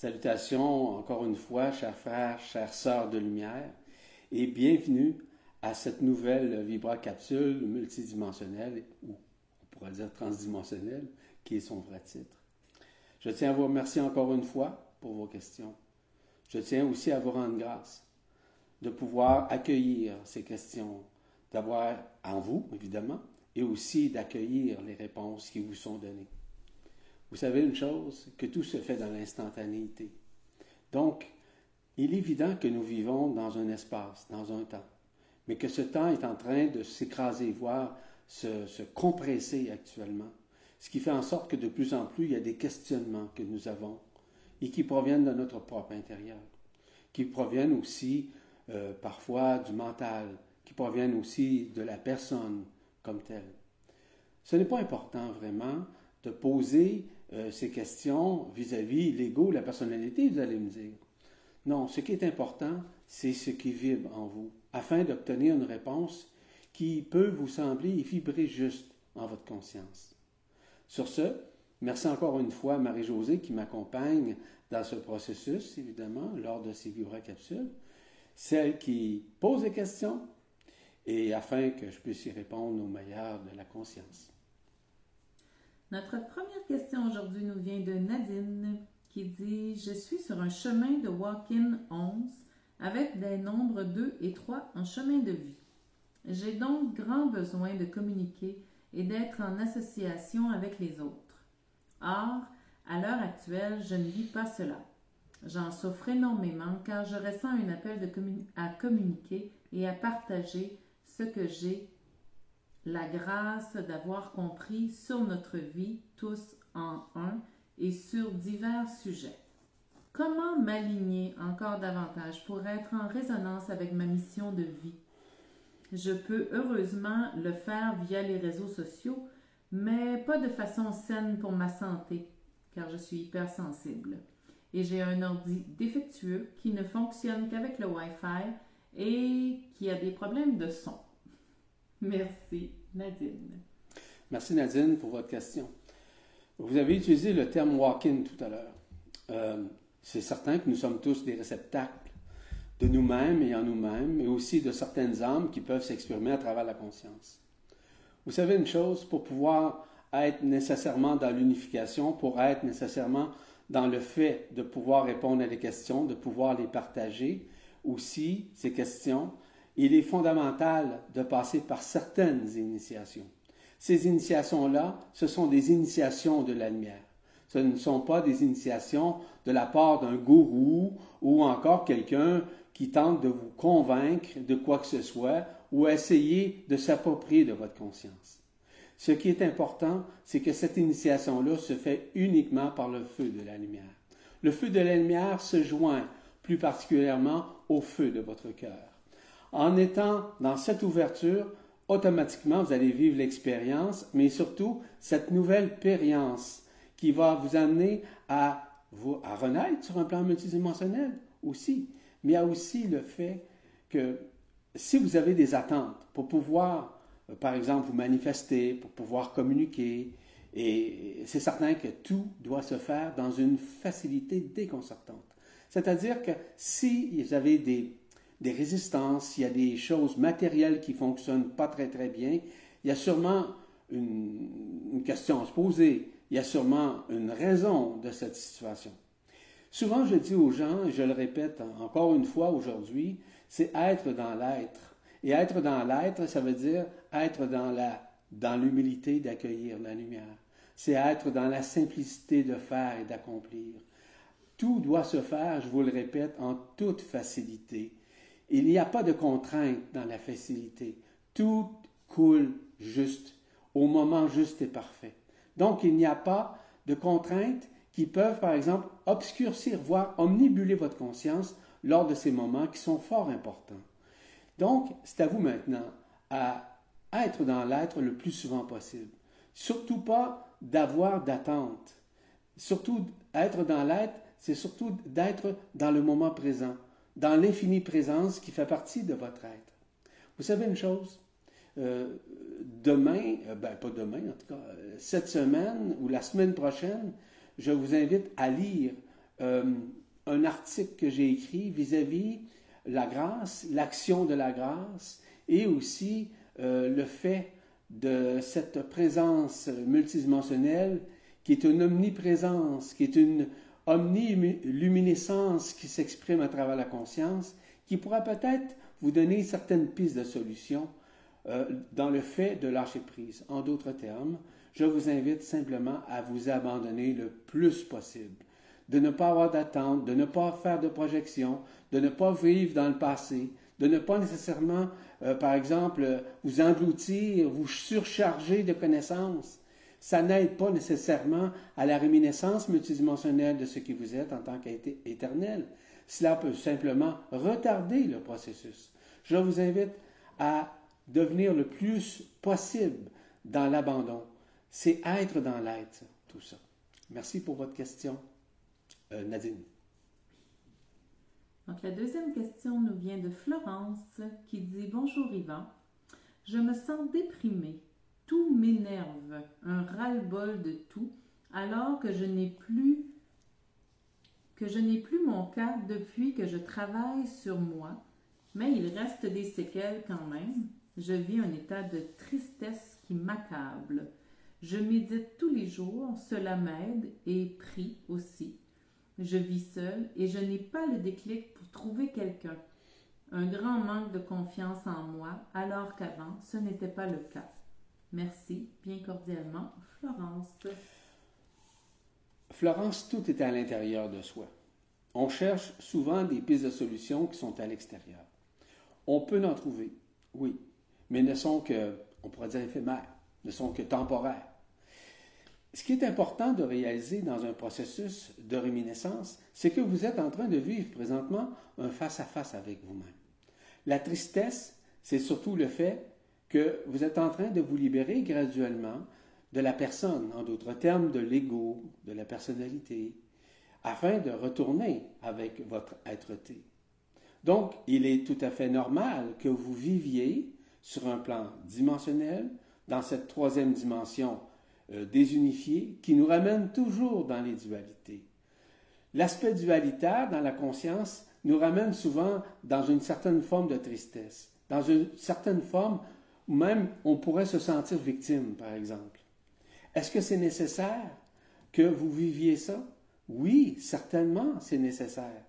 Salutations encore une fois, chers frères, chères sœurs de lumière, et bienvenue à cette nouvelle Vibra capsule multidimensionnelle, ou on pourrait dire transdimensionnelle, qui est son vrai titre. Je tiens à vous remercier encore une fois pour vos questions. Je tiens aussi à vous rendre grâce de pouvoir accueillir ces questions, d'avoir en vous, évidemment, et aussi d'accueillir les réponses qui vous sont données. Vous savez une chose, que tout se fait dans l'instantanéité. Donc, il est évident que nous vivons dans un espace, dans un temps, mais que ce temps est en train de s'écraser, voire se, se, compresser actuellement, ce qui fait en sorte que de plus en plus, il y a des questionnements que nous avons et qui proviennent de notre propre intérieur, qui proviennent aussi euh, parfois du mental, qui proviennent aussi de la personne comme telle. Ce n'est pas important vraiment de poser euh, ces questions vis-à-vis l'ego, la personnalité, vous allez me dire. Non, ce qui est important, c'est ce qui vibre en vous, afin d'obtenir une réponse qui peut vous sembler vibrer juste en votre conscience. Sur ce, merci encore une fois à Marie-Josée qui m'accompagne dans ce processus, évidemment, lors de ces vibra capsules, celle qui pose des questions et afin que je puisse y répondre au meilleur de la conscience. Notre première question aujourd'hui nous vient de Nadine qui dit Je suis sur un chemin de walk-in 11 avec des nombres 2 et 3 en chemin de vie. J'ai donc grand besoin de communiquer et d'être en association avec les autres. Or, à l'heure actuelle, je ne vis pas cela. J'en souffre énormément car je ressens un appel à communiquer et à partager ce que j'ai la grâce d'avoir compris sur notre vie tous en un et sur divers sujets. Comment m'aligner encore davantage pour être en résonance avec ma mission de vie? Je peux heureusement le faire via les réseaux sociaux, mais pas de façon saine pour ma santé, car je suis hypersensible. Et j'ai un ordi défectueux qui ne fonctionne qu'avec le Wi-Fi et qui a des problèmes de son. Merci. Nadine. Merci Nadine pour votre question. Vous avez utilisé le terme walk-in tout à l'heure. Euh, c'est certain que nous sommes tous des réceptacles de nous-mêmes et en nous-mêmes, mais aussi de certaines âmes qui peuvent s'exprimer à travers la conscience. Vous savez une chose, pour pouvoir être nécessairement dans l'unification, pour être nécessairement dans le fait de pouvoir répondre à des questions, de pouvoir les partager, aussi ces questions, il est fondamental de passer par certaines initiations. Ces initiations-là, ce sont des initiations de la lumière. Ce ne sont pas des initiations de la part d'un gourou ou encore quelqu'un qui tente de vous convaincre de quoi que ce soit ou essayer de s'approprier de votre conscience. Ce qui est important, c'est que cette initiation-là se fait uniquement par le feu de la lumière. Le feu de la lumière se joint plus particulièrement au feu de votre cœur. En étant dans cette ouverture, automatiquement, vous allez vivre l'expérience, mais surtout cette nouvelle périence qui va vous amener à, vous, à renaître sur un plan multidimensionnel aussi. Mais il y a aussi le fait que si vous avez des attentes pour pouvoir, euh, par exemple, vous manifester, pour pouvoir communiquer, et c'est certain que tout doit se faire dans une facilité déconcertante. C'est-à-dire que si vous avez des des résistances, il y a des choses matérielles qui fonctionnent pas très très bien, il y a sûrement une, question à se poser, il y a sûrement une raison de cette situation. Souvent, je dis aux gens, et je le répète encore une fois aujourd'hui, c'est être dans l'être. Et être dans l'être, ça veut dire être dans la dans l'humilité d'accueillir la lumière. C'est être dans la simplicité de faire et d'accomplir. Tout doit se faire, je vous le répète, en toute facilité. Il n'y a pas de contrainte dans la facilité. Tout coule juste, au moment juste et parfait. Donc, il n'y a pas de contraintes qui peuvent, par exemple, obscurcir, voire omnibuler votre conscience lors de ces moments qui sont fort importants. Donc, c'est à vous maintenant à être dans l'être le plus souvent possible. Surtout pas d'avoir d'attente. Surtout, être dans l'être, c'est surtout d'être dans le moment présent dans l'infinie présence qui fait partie de votre être. Vous savez une chose? Euh, demain, euh, ben pas demain en tout cas, euh, cette semaine ou la semaine prochaine, je vous invite à lire un article que j'ai écrit vis-à-vis la grâce, l'action de la grâce et aussi le fait de cette présence multidimensionnelle qui est une omniprésence, qui est une omniluminescence qui s'exprime à travers la conscience, qui pourra peut-être vous donner certaines pistes de solutions euh, dans le fait de lâcher prise. En d'autres termes, je vous invite simplement à vous abandonner le plus possible, de ne pas avoir d'attente, de ne pas faire de projection, de ne pas vivre dans le passé, de ne pas nécessairement, euh, par exemple, vous engloutir, vous surcharger de connaissances. Ça n'aide pas nécessairement à la réminiscence multidimensionnelle de ce qui vous êtes en tant qu'éternel. Cela peut simplement retarder le processus. Je vous invite à devenir le plus possible dans l'abandon. C'est être dans l'être, tout ça. Merci pour votre question, euh, Nadine. Donc, la deuxième question nous vient de Florence qui dit Bonjour Yvan, je me sens déprimée. Tout m'énerve, un ras-le-bol de tout, alors que je n'ai plus mon cas depuis que je travaille sur moi, mais il reste des séquelles quand même. Je vis un état de tristesse qui m'accable. Je médite tous les jours, cela m'aide et prie aussi. Je vis seule et je n'ai pas le déclic pour trouver quelqu'un. Un grand manque de confiance en moi, alors qu'avant, ce n'était pas le cas. Merci, bien cordialement, Florence. Florence, tout est à l'intérieur de soi. On cherche souvent des pistes de solutions qui sont à l'extérieur. On peut en trouver, oui, mais ne sont que, on pourrait dire éphémères, ne sont que temporaires. Ce qui est important de réaliser dans un processus de réminiscence, c'est que vous êtes en train de vivre présentement un face-à-face avec vous-même. La tristesse, c'est surtout le fait que vous êtes en train de vous libérer graduellement de la personne, en d'autres termes, de l'ego, de la personnalité, afin de retourner avec votre être-té. Donc, il est tout à fait normal que vous viviez sur un plan dimensionnel, dans cette troisième dimension euh, désunifiée, qui nous ramène toujours dans les dualités. L'aspect dualitaire dans la conscience nous ramène souvent dans une certaine forme de tristesse, dans une certaine forme même on pourrait se sentir victime, par exemple. Est-ce que c'est nécessaire que vous viviez ça? Oui, certainement, c'est nécessaire.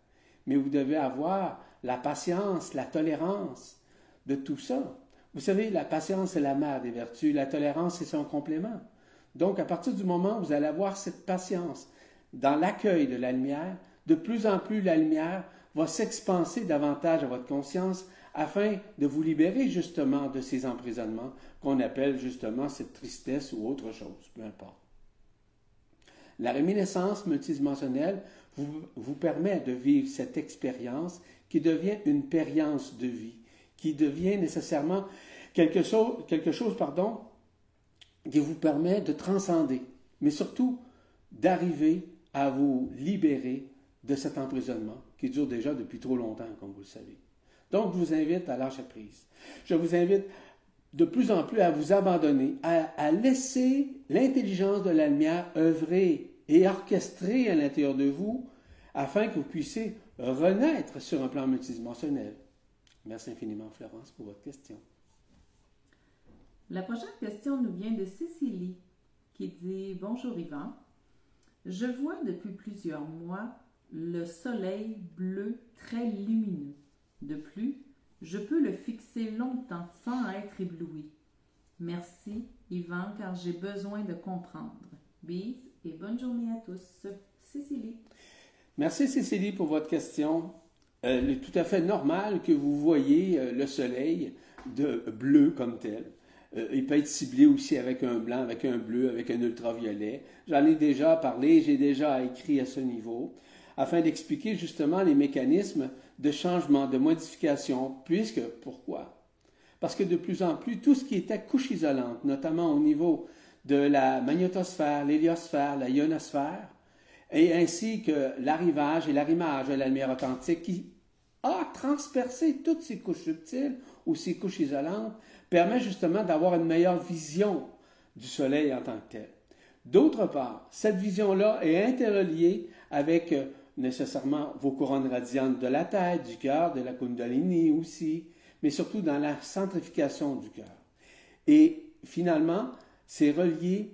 Mais vous devez avoir la patience, la tolérance de tout ça. Vous savez, la patience est la mère des vertus, la tolérance est son complément. Donc, à partir du moment où vous allez avoir cette patience dans l'accueil de la lumière, de plus en plus la lumière va s'expanser davantage à votre conscience afin de vous libérer justement de ces emprisonnements qu'on appelle justement cette tristesse ou autre chose, peu importe. La réminiscence multidimensionnelle vous, vous permet de vivre cette expérience qui devient une périence de vie, qui devient nécessairement quelque chose, quelque chose pardon, qui vous permet de transcender, mais surtout d'arriver à vous libérer de cet emprisonnement qui dure déjà depuis trop longtemps, comme vous le savez. Donc, je vous invite à lâcher prise. Je vous invite de plus en plus à vous abandonner, à, laisser l'intelligence de la lumière œuvrer et orchestrer à l'intérieur de vous afin que vous puissiez renaître sur un plan multidimensionnel. Merci infiniment, Florence, pour votre question. La prochaine question nous vient de Cécilie qui dit Bonjour Yvan. Je vois depuis plusieurs mois le soleil bleu très lumineux. De plus, je peux le fixer longtemps sans être ébloui. Merci Yvan car j'ai besoin de comprendre. Bis et bonne journée à tous. Cécilie. Merci Cécilie pour votre question. Euh, il est tout à fait normal que vous voyez euh, le soleil de bleu comme tel. Euh, il peut être ciblé aussi avec un blanc, avec un bleu, avec un ultraviolet. J'en ai déjà parlé, j'ai déjà écrit à ce niveau, afin d'expliquer justement les mécanismes de changement, de modification, puisque, pourquoi? Parce que de plus en plus, tout ce qui était couche isolante, notamment au niveau de la magnétosphère, l'héliosphère, la ionosphère, et ainsi que l'arrivage et l'arrimage de la lumière authentique qui a transpercé toutes ces couches subtiles ou ces couches isolantes, permet justement d'avoir une meilleure vision du Soleil en tant que tel. D'autre part, cette vision-là est interreliée avec euh, nécessairement vos couronnes radiantes de la tête, du cœur, de la kundalini aussi, mais surtout dans la centrification du cœur. Et finalement, c'est relié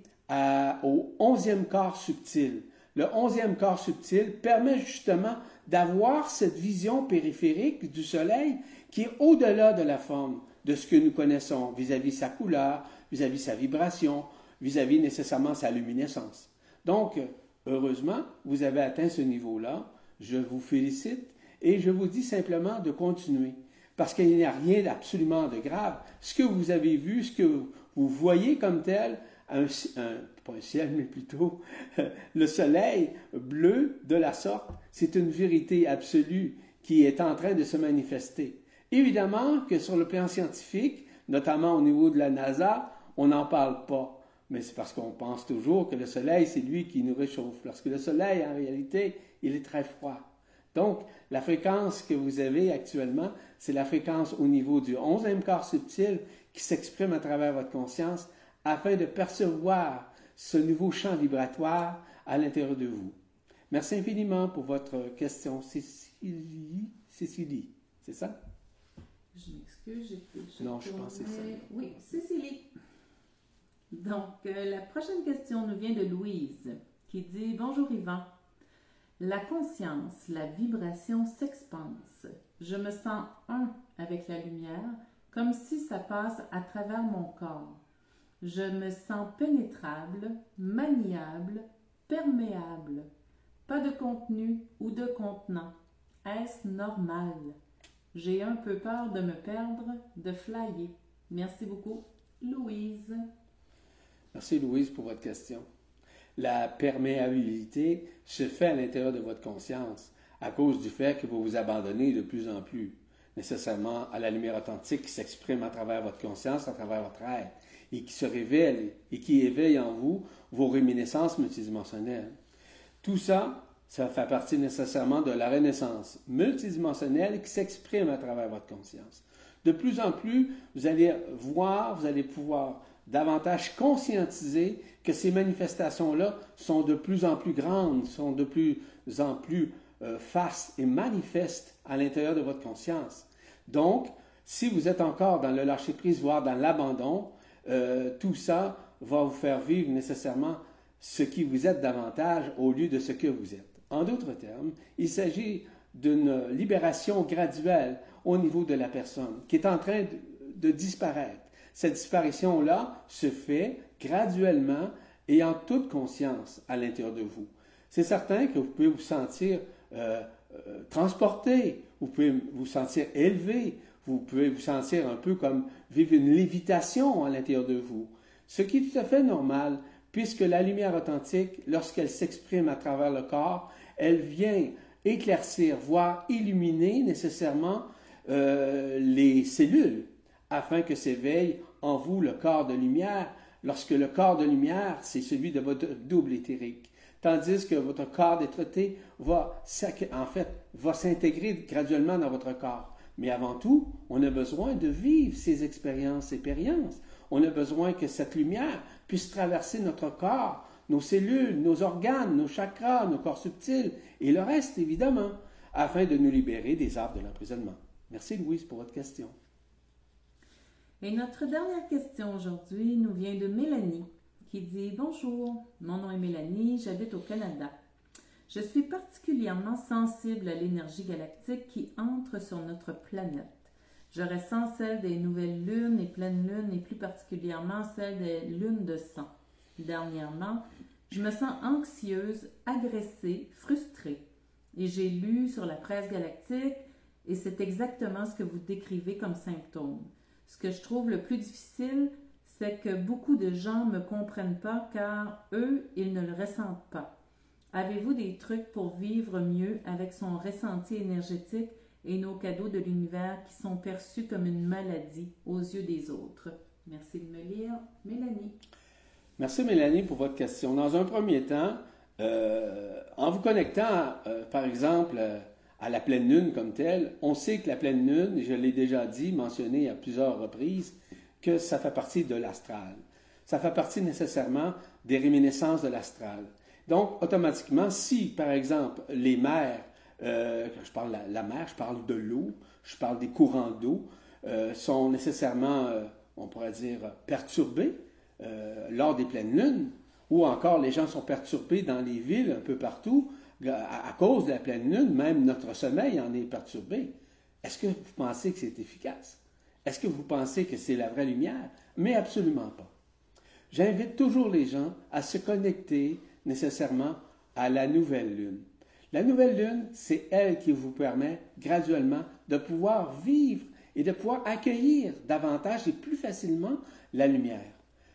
au onzième corps subtil. Le onzième corps subtil permet justement d'avoir cette vision périphérique du Soleil qui est au-delà de la forme de ce que nous connaissons vis-à-vis sa couleur, vis-à-vis sa vibration, vis-à-vis nécessairement sa luminescence. Donc, heureusement, vous avez atteint ce niveau-là. Je vous félicite et je vous dis simplement de continuer parce qu'il n'y a rien d'absolument de grave. Ce que vous avez vu, ce que vous voyez comme tel, un, pas un ciel, mais plutôt le soleil bleu de la sorte, c'est une vérité absolue qui est en train de se manifester. Évidemment que sur le plan scientifique, notamment au niveau de la NASA, on n'en parle pas. Mais c'est parce qu'on pense toujours que le soleil, c'est lui qui nous réchauffe. Lorsque le soleil, en réalité, il est très froid. Donc, la fréquence que vous avez actuellement, c'est la fréquence au niveau du onzième corps subtil qui s'exprime à travers votre conscience afin de percevoir ce nouveau champ vibratoire à l'intérieur de vous. Merci infiniment pour votre question, Cécilie. Cécilie, c'est ça? Je m'excuse, j'ai Non, je pensais ça. Oui, Cécilie. Donc, euh, la prochaine question nous vient de Louise, qui dit Bonjour Yvan. La conscience, la vibration s'expanse. Je me sens un avec la lumière, comme si ça passe à travers mon corps. Je me sens pénétrable, maniable, perméable. Pas de contenu ou de contenant. Est-ce normal? J'ai un peu peur de me perdre, de flyer. Merci beaucoup, Louise. Merci, Louise, pour votre question la perméabilité se fait à l'intérieur de votre conscience à cause du fait que vous vous abandonnez de plus en plus nécessairement à la lumière authentique qui s'exprime à travers votre conscience, à travers votre être, et qui se révèle et qui éveille en vous vos réminiscences multidimensionnelles. Tout ça, ça fait partie nécessairement de la renaissance multidimensionnelle qui s'exprime à travers votre conscience. De plus en plus, vous allez voir, vous allez pouvoir davantage conscientiser que ces manifestations-là sont de plus en plus grandes, sont de plus en plus euh, et manifestes à l'intérieur de votre conscience. Donc, si vous êtes encore dans le lâcher-prise, voire dans l'abandon, euh, tout ça va vous faire vivre nécessairement ce qui vous êtes davantage au lieu de ce que vous êtes. En d'autres termes, il s'agit d'une libération graduelle au niveau de la personne qui est en train de disparaître. Cette disparition-là se fait graduellement et en toute conscience à l'intérieur de vous. C'est certain que vous pouvez vous sentir euh, euh, transporté, vous pouvez vous sentir élevé, vous pouvez vous sentir un peu comme vivre une lévitation à l'intérieur de vous, ce qui est tout à fait normal, puisque la lumière authentique, lorsqu'elle s'exprime à travers le corps, elle vient éclaircir, voire illuminer nécessairement euh, les cellules, afin que s'éveille en vous le corps de lumière, lorsque le corps de lumière, c'est celui de votre double éthérique. Tandis que votre corps d'étreté va, en fait, va s'intégrer graduellement dans votre corps. Mais avant tout, on a besoin de vivre ces expériences, ces expériences. On a besoin que cette lumière puisse traverser notre corps, nos cellules, nos organes, nos chakras, nos corps subtils et le reste, évidemment, afin de nous libérer des arbres de l'emprisonnement. Merci Louise pour votre question. Et notre dernière question aujourd'hui nous vient de Mélanie qui dit Bonjour, mon nom est Mélanie, j'habite au Canada. Je suis particulièrement sensible à l'énergie galactique qui entre sur notre planète. Je ressens celle des nouvelles lunes et pleines lunes et plus particulièrement celle des lunes de sang. Dernièrement, je me sens anxieuse, agressée, frustrée. Et j'ai lu sur la presse galactique et c'est exactement ce que vous décrivez comme symptômes. Ce que je trouve le plus difficile, c'est que beaucoup de gens ne me comprennent pas car eux, ils ne le ressentent pas. Avez-vous des trucs pour vivre mieux avec son ressenti énergétique et nos cadeaux de l'univers qui sont perçus comme une maladie aux yeux des autres? Merci de me lire, Mélanie. Merci Mélanie pour votre question. Dans un premier temps, euh, en vous connectant, euh, par exemple, euh, à la pleine lune comme telle, on sait que la pleine lune, je l'ai déjà dit, mentionné à plusieurs reprises, que ça fait partie de l'astral. Ça fait partie nécessairement des réminiscences de l'astral. Donc, automatiquement, si, par exemple, les mers, euh, je parle de la, mer, je parle de l'eau, je parle des courants d'eau, euh, sont nécessairement, euh, on pourrait dire, perturbés lors des pleines lunes, ou encore les gens sont perturbés dans les villes un peu partout à, cause de la pleine lune, même notre sommeil en est perturbé. Est-ce que vous pensez que c'est efficace? Est-ce que vous pensez que c'est la vraie lumière? Mais absolument pas. J'invite toujours les gens à se connecter nécessairement à la nouvelle lune. La nouvelle lune, c'est elle qui vous permet graduellement de pouvoir vivre et de pouvoir accueillir davantage et plus facilement la lumière.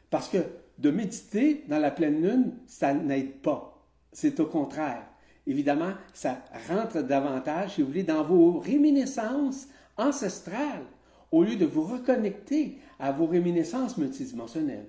Parce que de méditer dans la pleine lune, ça n'aide pas. C'est au contraire. Évidemment, ça rentre davantage, si vous voulez, dans vos réminiscences ancestrales, au lieu de vous reconnecter à vos réminiscences multidimensionnelles.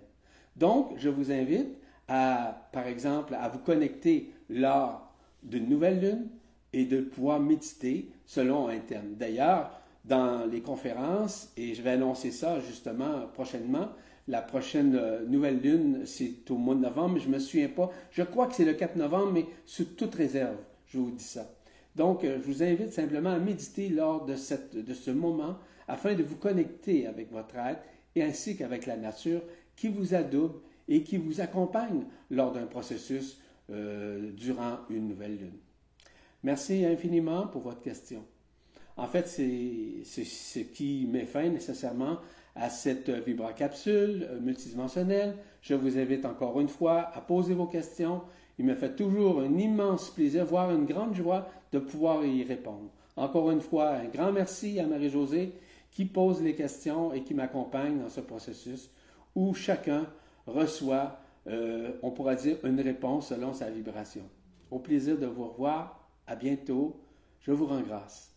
Donc, je vous invite à, par exemple, à vous connecter lors d'une nouvelle lune et de pouvoir méditer selon un thème. D'ailleurs, dans les conférences, et je vais annoncer ça justement prochainement, la prochaine euh, nouvelle lune, c'est au mois de novembre, je ne me souviens pas. Je crois que c'est le 4 novembre, mais sous toute réserve, je vous dis ça. Donc, euh, je vous invite simplement à méditer lors de ce moment afin de vous connecter avec votre être et ainsi qu'avec la nature qui vous adoube et qui vous accompagne lors d'un processus euh, durant une nouvelle lune. Merci infiniment pour votre question. En fait, c'est ce qui met fin nécessairement à cette vibracapsule euh, multidimensionnelle. Je vous invite encore une fois à poser vos questions. Il me fait toujours un immense plaisir, voire une grande joie de pouvoir y répondre. Encore une fois, un grand merci à Marie-Josée qui pose les questions et qui m'accompagne dans ce processus où chacun reçoit, euh, on pourra dire, une réponse selon sa vibration. Au plaisir de vous revoir. À bientôt. Je vous rends grâce.